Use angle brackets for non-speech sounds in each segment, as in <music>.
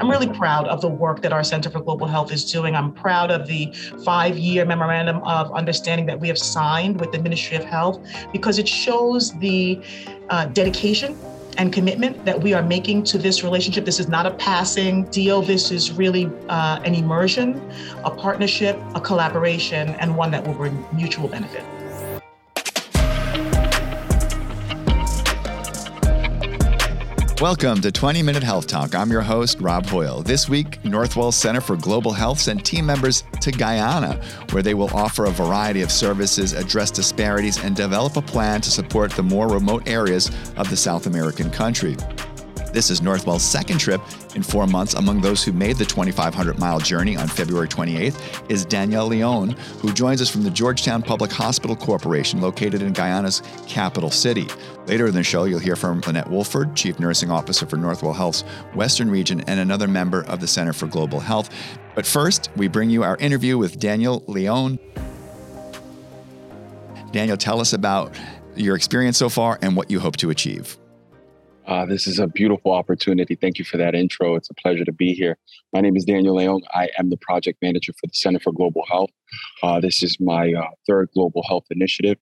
I'm really proud of the work that our Center for Global Health is doing. I'm proud of the five year memorandum of understanding that we have signed with the Ministry of Health because it shows the uh, dedication and commitment that we are making to this relationship. This is not a passing deal. This is really uh, an immersion, a partnership, a collaboration, and one that will bring mutual benefit. Welcome to 20 Minute Health Talk. I'm your host, Rob Hoyle. This week, Northwell Center for Global Health sent team members to Guyana, where they will offer a variety of services, address disparities, and develop a plan to support the more remote areas of the South American country. This is Northwell's second trip in four months. Among those who made the 2,500 mile journey on February 28th is Danielle Leon, who joins us from the Georgetown Public Hospital Corporation, located in Guyana's capital city. Later in the show, you'll hear from Launette Woolforde, Chief Nursing Officer for Northwell Health's Western Region, and another member of the Center for Global Health. But first, we bring you our interview with Danielle Leon. Daniel, tell us about your experience so far and what you hope to achieve. Uh, this is a beautiful opportunity. Thank you for that intro. It's a pleasure to be here. My name is Daniel Leon. I am the project manager for the Center for Global Health. Uh, this is my uh, third global health initiative.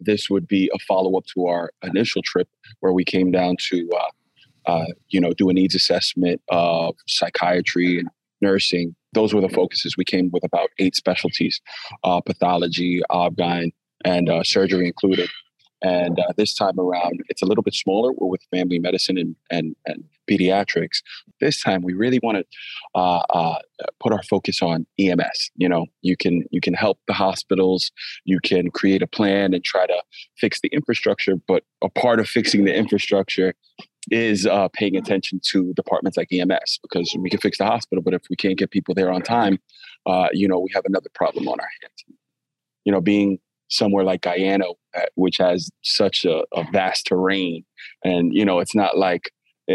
This would be a follow up to our initial trip where we came down to, uh, uh, you know, do a needs assessment of psychiatry and nursing. Those were the focuses. We came with about eight specialties: uh, pathology, obgyn, and surgery included. And uh, this time around, it's a little bit smaller. We're with family medicine and, and, and pediatrics. This time, we really want to uh, uh, put our focus on EMS. You know, you can you can help the hospitals. You can create a plan and try to fix the infrastructure. But a part of fixing the infrastructure is uh, paying attention to departments like EMS because we can fix the hospital, but if we can't get people there on time, uh, you know, we have another problem on our hands. You know, being somewhere like Guyana, uh, which has such a, a vast terrain. And, you know, it's not like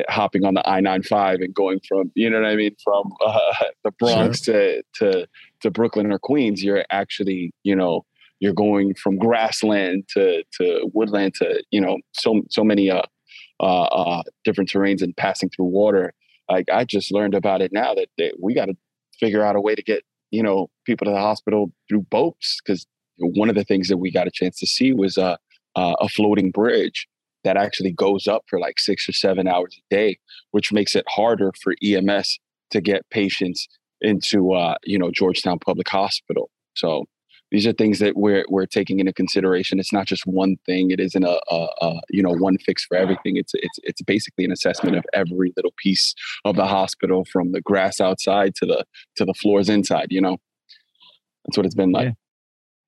hopping on the I 95 and going from, you know what I mean, from <laughs> uh, the Bronx sure. to, to, to Brooklyn or Queens. You're actually, you know, you're going from grassland to, to woodland to, you know, so, so many uh, uh, uh different terrains and passing through water. Like I just learned about it now that, that we got to figure out a way to get, you know, people to the hospital through boats because one of the things that we got a chance to see was uh, uh, a floating bridge that actually goes up for like six or seven hours a day, which makes it harder for EMS to get patients into uh, you know Georgetown Public Hospital. So these are things that we're we're taking into consideration. It's not just one thing. It isn't a, a, a, you know one fix for everything. It's it's it's basically an assessment of every little piece of the hospital, from the grass outside to the to the floors inside. You know, that's what it's been like. Yeah.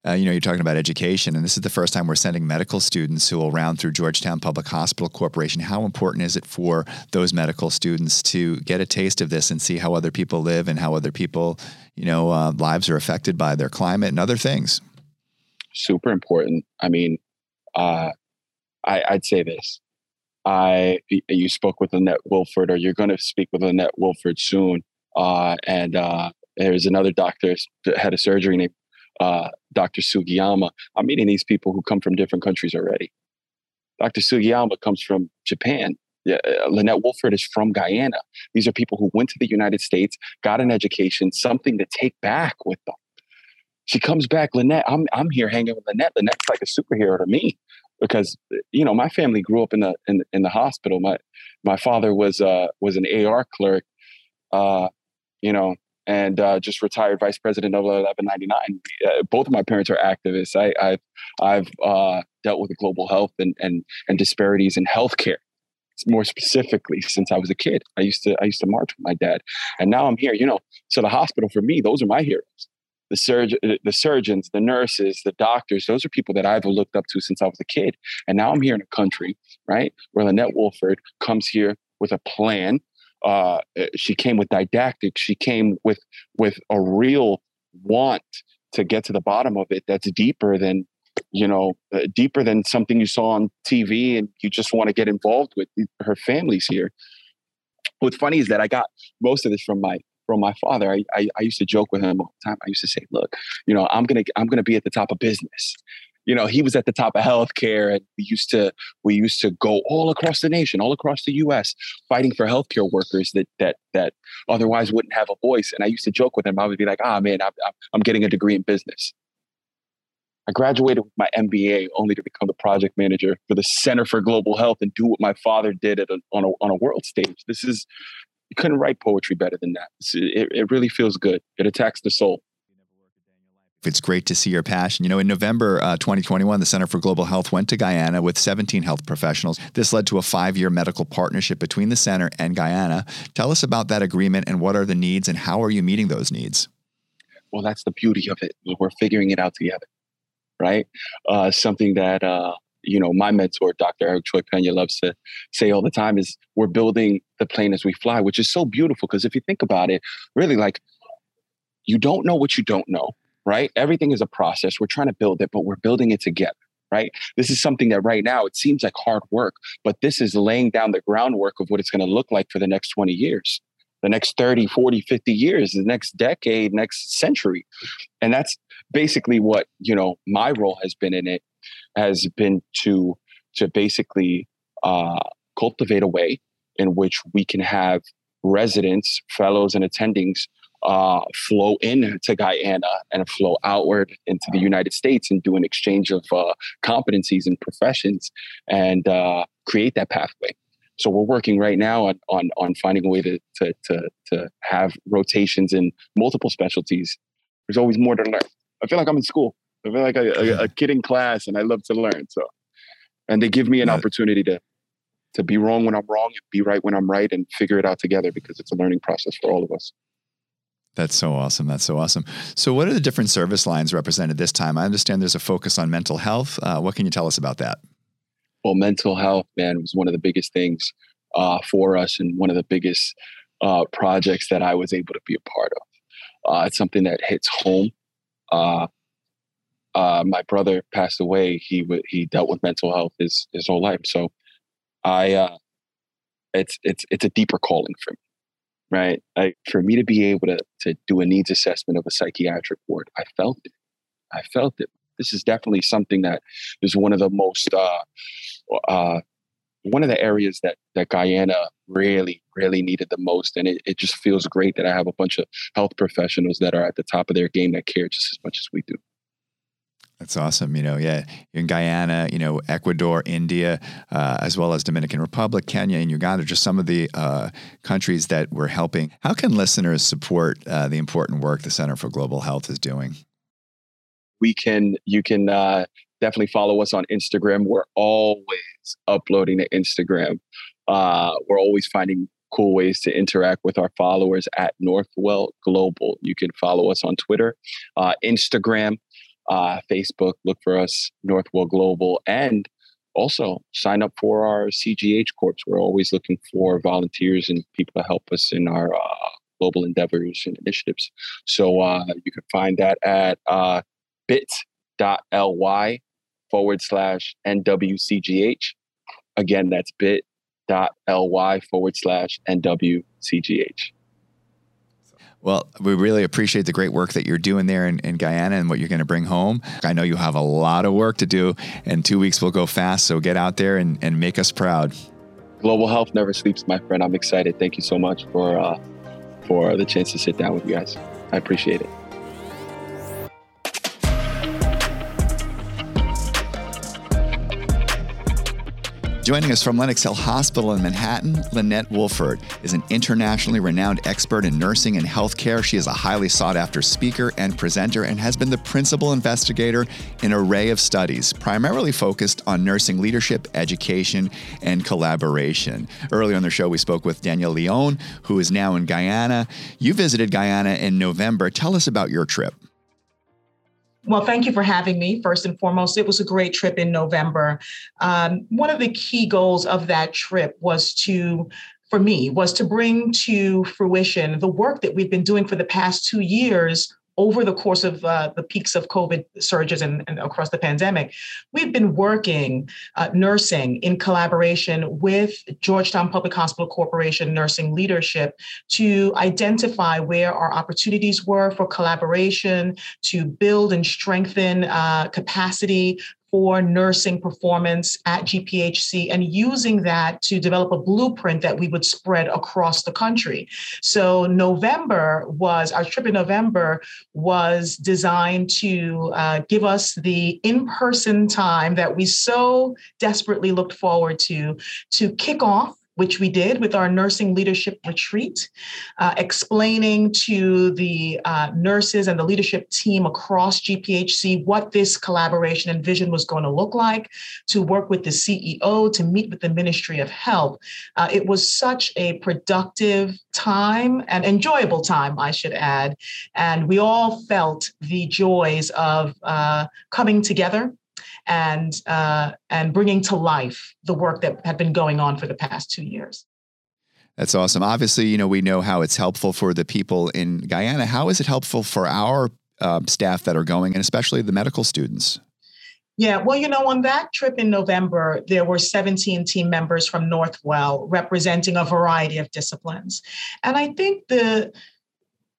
Uh, you know, you're talking about education, and this is the first time we're sending medical students who will round through Georgetown Public Hospital Corporation. How important is it for those medical students to get a taste of this and see how other people live and how other people, you know, uh, lives are affected by their climate and other things? Super important. I mean, uh, I, I'd say this. I you spoke with Launette Woolforde, or you're going to speak with Launette Woolforde soon. Uh, and uh, there's another doctor had a surgery named uh, Dr. Sugiyama. I'm meeting these people who come from different countries already. Dr. Sugiyama comes from Japan. Yeah, uh, Launette Woolforde is from Guyana. These are people who went to the United States, got an education, something to take back with them. She comes back, Launette. I'm I'm here hanging with Launette. Launette's like a superhero to me because you know my family grew up in the in, in the hospital. My my father was uh was an AR clerk. Uh, you know, and uh, just retired vice president of 1199. Uh, both of my parents are activists. I, have I've uh, dealt with global health and, and and disparities in healthcare. More specifically, since I was a kid, I used to I used to march with my dad, and now I'm here. You know, so the hospital for me, those are my heroes. The surgeon, the surgeons, the nurses, the doctors, those are people that I've looked up to since I was a kid. And now I'm here in a country, right, where Launette Woolforde comes here with a plan uh, eh, she came with didactic. She came with with a real want to get to the bottom of it. That's deeper than you know, uh, deeper than something you saw on TV, and you just want to get involved with. Her family's here. What's funny is that I got most of this from my from my father. I, I, I used to joke with him all the time. I used to say, "Look, you know, I'm gonna I'm gonna be at the top of business." You know, he was at the top of healthcare, and we used to we used to go all across the nation, all across the U.S., fighting for healthcare workers that that that otherwise wouldn't have a voice. And I used to joke with him. I would be like, "Ah, man, I'm, I'm getting a degree in business." I graduated with my MBA only to become the project manager for the Center for Global Health and do what my father did a, on, a, on a world stage. This is, you couldn't write poetry better than that. It, it really feels good. It attacks the soul. It's great to see your passion. You know, in November uh, 2021, the Center for Global Health went to Guyana with 17 health professionals. This led to a five year medical partnership between the center and Guyana. Tell us about that agreement and what are the needs and how are you meeting those needs? Well, that's the beauty of it. We're figuring it out together right? Uh, something that uh, you know my mentor, Dr. Eric Cioe-Peña, loves to say all the time is we're building the plane as we fly, which is so beautiful because if you think about it, really like you don't know what you don't know, right? Everything is a process. We're trying to build it, but we're building it together. Right. This is something that right now it seems like hard work, but this is laying down the groundwork of what it's going to look like for the next 20 years the next 30 40 50 years the next decade next century and that's basically what you know my role has been in it has been to to basically uh, cultivate a way in which we can have residents fellows and attendings uh, flow into Guyana and flow outward into the United States and do an exchange of uh, competencies and professions and uh, create that pathway. So we're working right now on on, on finding a way to, to to to have rotations in multiple specialties. There's always more to learn. I feel like I'm in school. I feel like a, a, a <laughs> kid in class, and I love to learn. So, and they give me an yeah. opportunity to to be wrong when I'm wrong and be right when I'm right, and figure it out together because it's a learning process for all of us. That's so awesome. That's so awesome. So, what are the different service lines represented this time? I understand there's a focus on mental health. Uh, what can you tell us about that? Well, mental health, man, was one of the biggest things uh, for us and one of the biggest uh, projects that I was able to be a part of. Uh, it's something that hits home uh, uh, my brother passed away. He w- he dealt with mental health his his whole life. So I it's it's it's a deeper calling for me, right? Like for me to be able to to do a needs assessment of a psychiatric ward, I felt it. I felt it. This is definitely something that is one of the most uh, uh, one of the areas that that Guyana really, really needed the most. And it, it just feels great that I have a bunch of health professionals that are at the top of their game that care just as much as we do. That's awesome. You know, yeah, in Guyana, you know, Ecuador, India, uh, as well as Dominican Republic, Kenya, and Uganda, just some of the uh, countries that we're helping. How can listeners support uh, the important work the Center for Global Health is doing? We can, you can uh, definitely follow us on Instagram. We're always uploading to Instagram. Uh, we're always finding cool ways to interact with our followers at Northwell Global. You can follow us on Twitter, uh, Instagram, uh, Facebook. Look for us, Northwell Global, and also sign up for our CGH Corps. We're always looking for volunteers and people to help us in our uh, global endeavors and initiatives. So uh, you can find that at uh, bit.ly forward slash NWCGH. Again, that's bit.ly forward slash NWCGH. Well, we really appreciate the great work that you're doing there in, in, Guyana and what you're going to bring home. I know you have a lot of work to do, and two weeks will go fast. So get out there and, and make us proud. Global health never sleeps, my friend. I'm excited. Thank you so much for uh, for the chance to sit down with you guys. I appreciate it. Joining us from Lenox Hill Hospital in Manhattan, Launette Woolforde is an internationally renowned expert in nursing and healthcare. She is a highly sought after speaker and presenter and has been the principal investigator in an array of studies, primarily focused on nursing leadership, education, and collaboration. Earlier on the show, we spoke with Danielle Leone, who is now in Guyana. You visited Guyana in November. Tell us about your trip. Well, thank you for having me. First and foremost, it was a great trip in November. Um, one of the key goals of that trip was to, for me, was to bring to fruition the work that we've been doing for the past two years over the course of uh, the peaks of COVID surges and, and, across the pandemic, we've been working uh, nursing in collaboration with Georgetown Public Hospital Corporation nursing leadership to identify where our opportunities were for collaboration, to build and strengthen uh, capacity for nursing performance at GPHC and using that to develop a blueprint that we would spread across the country. So, November was our trip in November was designed to uh, give us the in person time that we so desperately looked forward to to kick off which we did with our nursing leadership retreat, uh, explaining to the uh, nurses and the leadership team across GPHC what this collaboration and vision was going to look like, to work with the CEO, to meet with the Ministry of Health. Uh, it was such a productive time and enjoyable time, I should add. And we all felt the joys of uh, coming together and uh, and bringing to life the work that had been going on for the past two years. That's awesome. Obviously, you know we know how it's helpful for the people in Guyana. How is it helpful for our uh, staff that are going, and especially the medical students? Yeah, well, you know, on that trip in November, there were 17 team members from Northwell representing a variety of disciplines. And I think the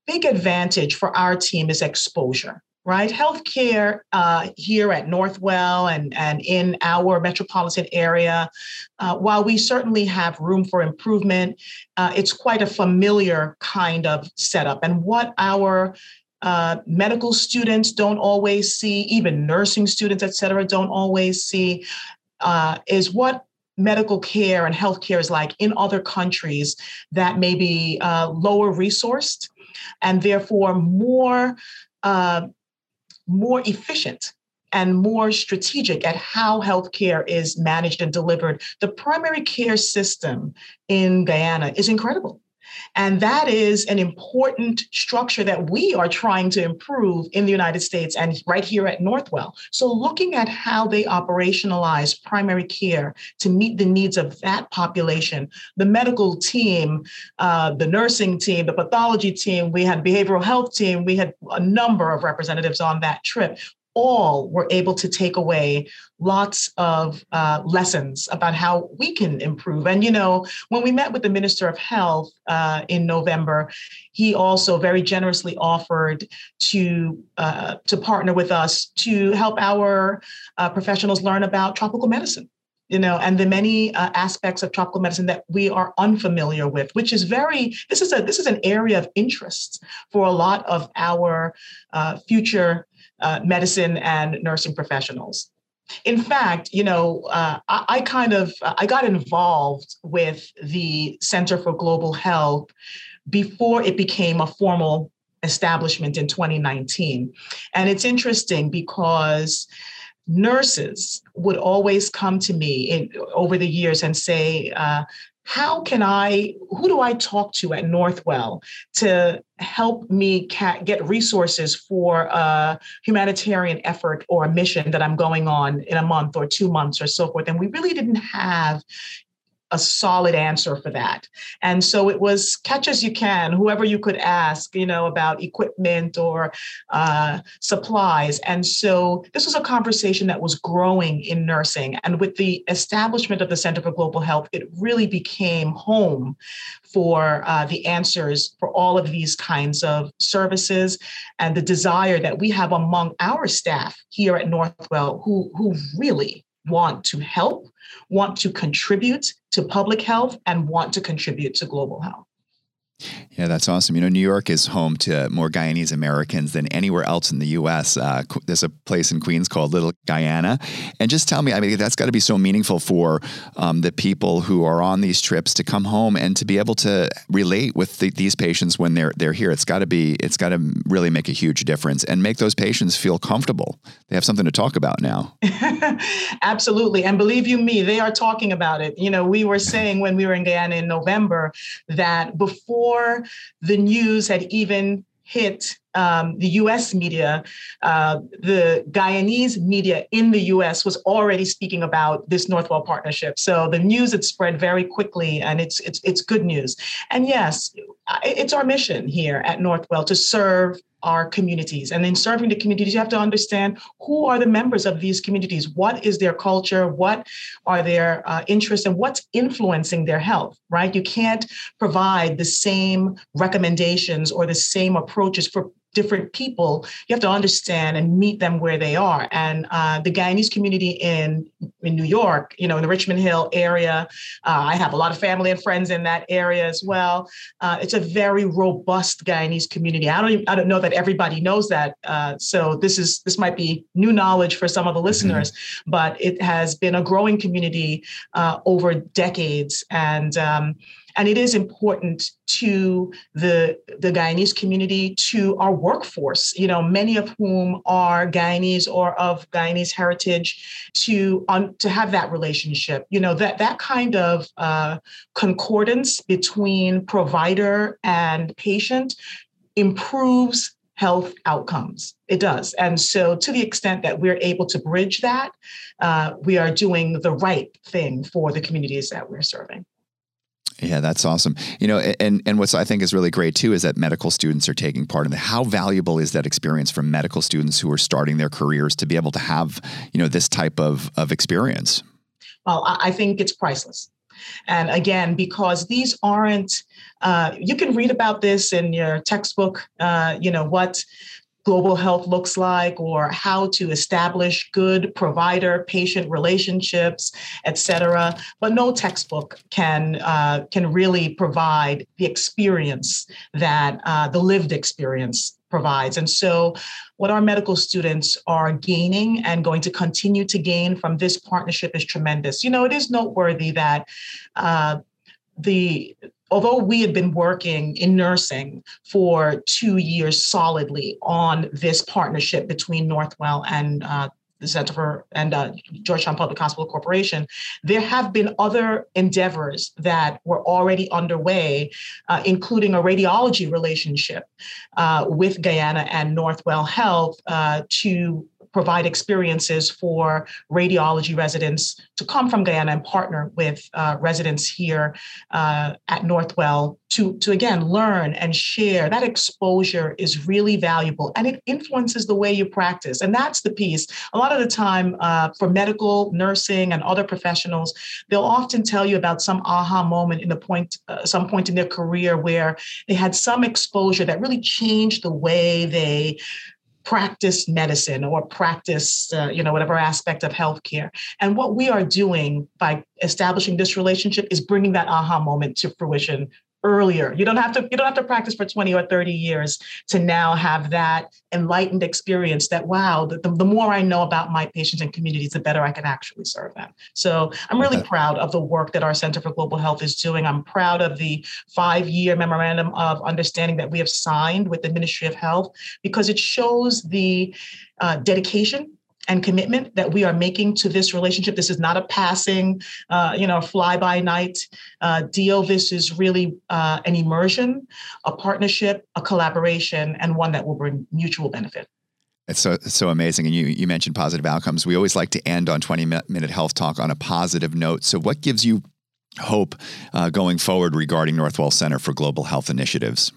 big advantage for our team is exposure right? Healthcare uh, here at Northwell and, and in our metropolitan area, uh, while we certainly have room for improvement, uh, it's quite a familiar kind of setup. And what our uh, medical students don't always see, even nursing students, et cetera, don't always see, uh, is what medical care and healthcare is like in other countries that may be uh, lower resourced and therefore more uh, more efficient and more strategic at how healthcare is managed and delivered. The primary care system in Guyana is incredible. And that is an important structure that we are trying to improve in the United States and right here at Northwell. So, looking at how they operationalize primary care to meet the needs of that population, the medical team, uh, the nursing team, the pathology team, we had behavioral health team, we had a number of representatives on that trip all were able to take away lots of uh, lessons about how we can improve. And, you know, when we met with the Minister of Health uh, in November, he also very generously offered to, uh, to partner with us to help our uh, professionals learn about tropical medicine you know, and the many uh, aspects of tropical medicine that we are unfamiliar with, which is very this is a this is an area of interest for a lot of our uh, future uh, medicine and nursing professionals. In fact, you know, uh, I, I, kind of I got involved with the Center for Global Health before it became a formal establishment in 2019, and it's interesting because nurses would always come to me in, over the years and say, uh, how can I, who do I talk to at Northwell to help me get resources for a humanitarian effort or a mission that I'm going on in a month or two months or so forth? And we really didn't have a solid answer for that. And so it was catch as you can, whoever you could ask, you know, about equipment or uh, supplies. And so this was a conversation that was growing in nursing. And with the establishment of the Center for Global Health, it really became home for uh, the answers for all of these kinds of services and the desire that we have among our staff here at Northwell who, who really want to help, want to contribute to public health, and want to contribute to global health. Yeah, that's awesome. You know, New York is home to more Guyanese Americans than anywhere else in the U.S. Uh, there's a place in Queens called Little Guyana. And just tell me, I mean, that's got to be so meaningful for um, the people who are on these trips to come home and to be able to relate with the, these patients when they're they're here. It's got to be, it's got to really make a huge difference and make those patients feel comfortable. They have something to talk about now. <laughs> Absolutely. And believe you me, they are talking about it. You know, we were saying when we were in Guyana in November that before before the news had even hit um, the US media, uh, the Guyanese media in the US was already speaking about this Northwell partnership. So the news had spread very quickly and it's, it's, it's good news. And yes, it's our mission here at Northwell to serve our communities. And in serving the communities, you have to understand who are the members of these communities, what is their culture, what are their uh, interests, and what's influencing their health, right? You can't provide the same recommendations or the same approaches for different people, you have to understand and meet them where they are. And uh, the Guyanese community in in New York, you know, in the Richmond Hill area, uh, I have a lot of family and friends in that area as well. Uh, it's a very robust Guyanese community. I don't even, I don't know that everybody knows that. Uh, so this is this might be new knowledge for some of the mm-hmm. listeners, mm-hmm. but it has been a growing community uh, over decades and. Um, and it is important to the, the Guyanese community, to our workforce, you know, many of whom are Guyanese or of Guyanese heritage, to, um, to have that relationship. You know, that, that kind of uh, concordance between provider and patient improves health outcomes. It does. And so, to the extent that we're able to bridge that, uh, we are doing the right thing for the communities that we're serving. Yeah, that's awesome. You know, and and what I think is really great too is that medical students are taking part in it. How valuable is that experience for medical students who are starting their careers to be able to have, you know, this type of of experience? Well, I think it's priceless. And again, because these aren't, uh, you can read about this in your textbook, uh, you know, what global health looks like or how to establish good provider patient relationships et cetera. But no textbook can uh, can really provide the experience that uh, the lived experience provides. And so what our medical students are gaining and going to continue to gain from this partnership is tremendous. You know it is noteworthy that uh, the although we had been working in nursing for two years solidly on this partnership between Northwell and uh, the Center for and uh, Georgetown Public Hospital Corporation, there have been other endeavors that were already underway, uh, including a radiology relationship uh, with Guyana and Northwell Health uh, to provide experiences for radiology residents to come from Guyana and partner with uh, residents here uh, at Northwell to, to again learn and share. That exposure is really valuable and it influences the way you practice. And that's the piece. A lot of the time uh, for medical, nursing, and other professionals, they'll often tell you about some aha moment in the point, uh, some point in their career where they had some exposure that really changed the way they practice medicine or practice, uh, you know, whatever aspect of healthcare. And what we are doing by establishing this relationship is bringing that aha moment to fruition earlier. You don't have to you don't have to practice for 20 or 30 years to now have that enlightened experience that wow, the, the more I know about my patients and communities, the better I can actually serve them. So I'm really okay. proud of the work that our Center for Global Health is doing. I'm proud of the five-year memorandum of understanding that we have signed with the Ministry of Health because it shows the uh, dedication and commitment that we are making to this relationship. This is not a passing, uh, you know, fly by night uh, deal. This is really uh, an immersion, a partnership, a collaboration, and one that will bring mutual benefit. It's so so amazing, and you you mentioned positive outcomes. We always like to end on twenty minute health talk on a positive note. So, what gives you hope uh, going forward regarding Northwell Center for Global Health Initiatives?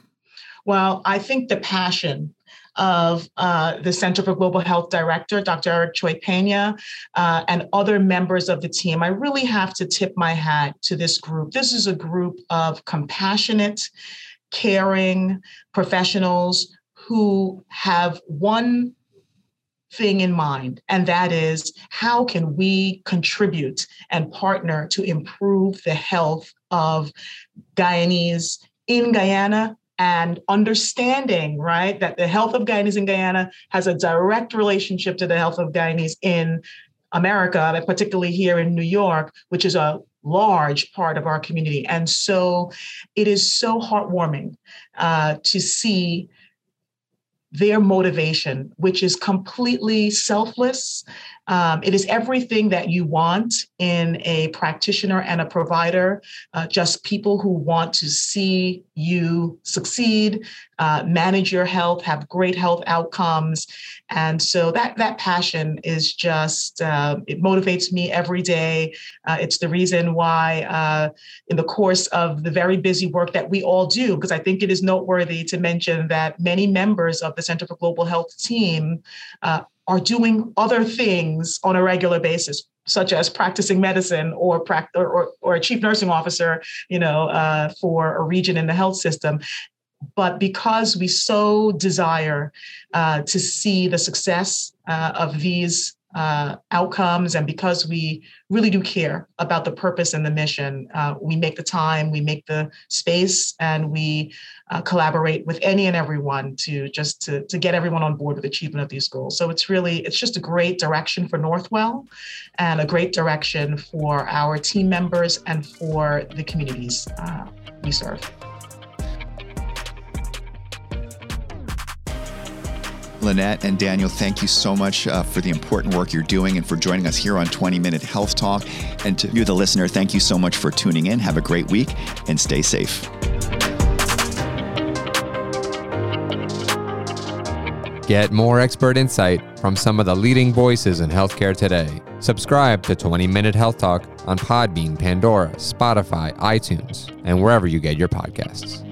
Well, I think the passion of uh, the Center for Global Health Director, Dr. Eric Cioe-Peña, uh, and other members of the team. I really have to tip my hat to this group. This is a group of compassionate, caring professionals who have one thing in mind, and that is how can we contribute and partner to improve the health of Guyanese in Guyana and understanding, right, that the health of Guyanese in Guyana has a direct relationship to the health of Guyanese in America, particularly here in New York, which is a large part of our community. And so it is so heartwarming uh, to see their motivation, which is completely selfless Um, it is everything that you want in a practitioner and a provider, uh, just people who want to see you succeed, uh, manage your health, have great health outcomes. And so that, that passion is just, uh, it motivates me every day. Uh, it's the reason why, uh, in the course of the very busy work that we all do, because I think it is noteworthy to mention that many members of the Center for Global Health team uh, are doing other things on a regular basis such as practicing medicine or, or, or, a chief nursing officer, you know, uh, for a region in the health system. But because we so desire uh, to see the success uh, of these uh, outcomes, and because we really do care about the purpose and the mission, uh, we make the time, we make the space, and we uh, collaborate with any and everyone to just to, to get everyone on board with achievement of these goals. So it's really it's just a great direction for Northwell, and a great direction for our team members and for the communities uh, we serve. Launette and Daniel, thank you so much uh, for the important work you're doing and for joining us here on 20 Minute Health Talk. And to you, the listener, thank you so much for tuning in. Have a great week and stay safe. Get more expert insight from some of the leading voices in healthcare today. Subscribe to 20 Minute Health Talk on Podbean, Pandora, Spotify, iTunes, and wherever you get your podcasts.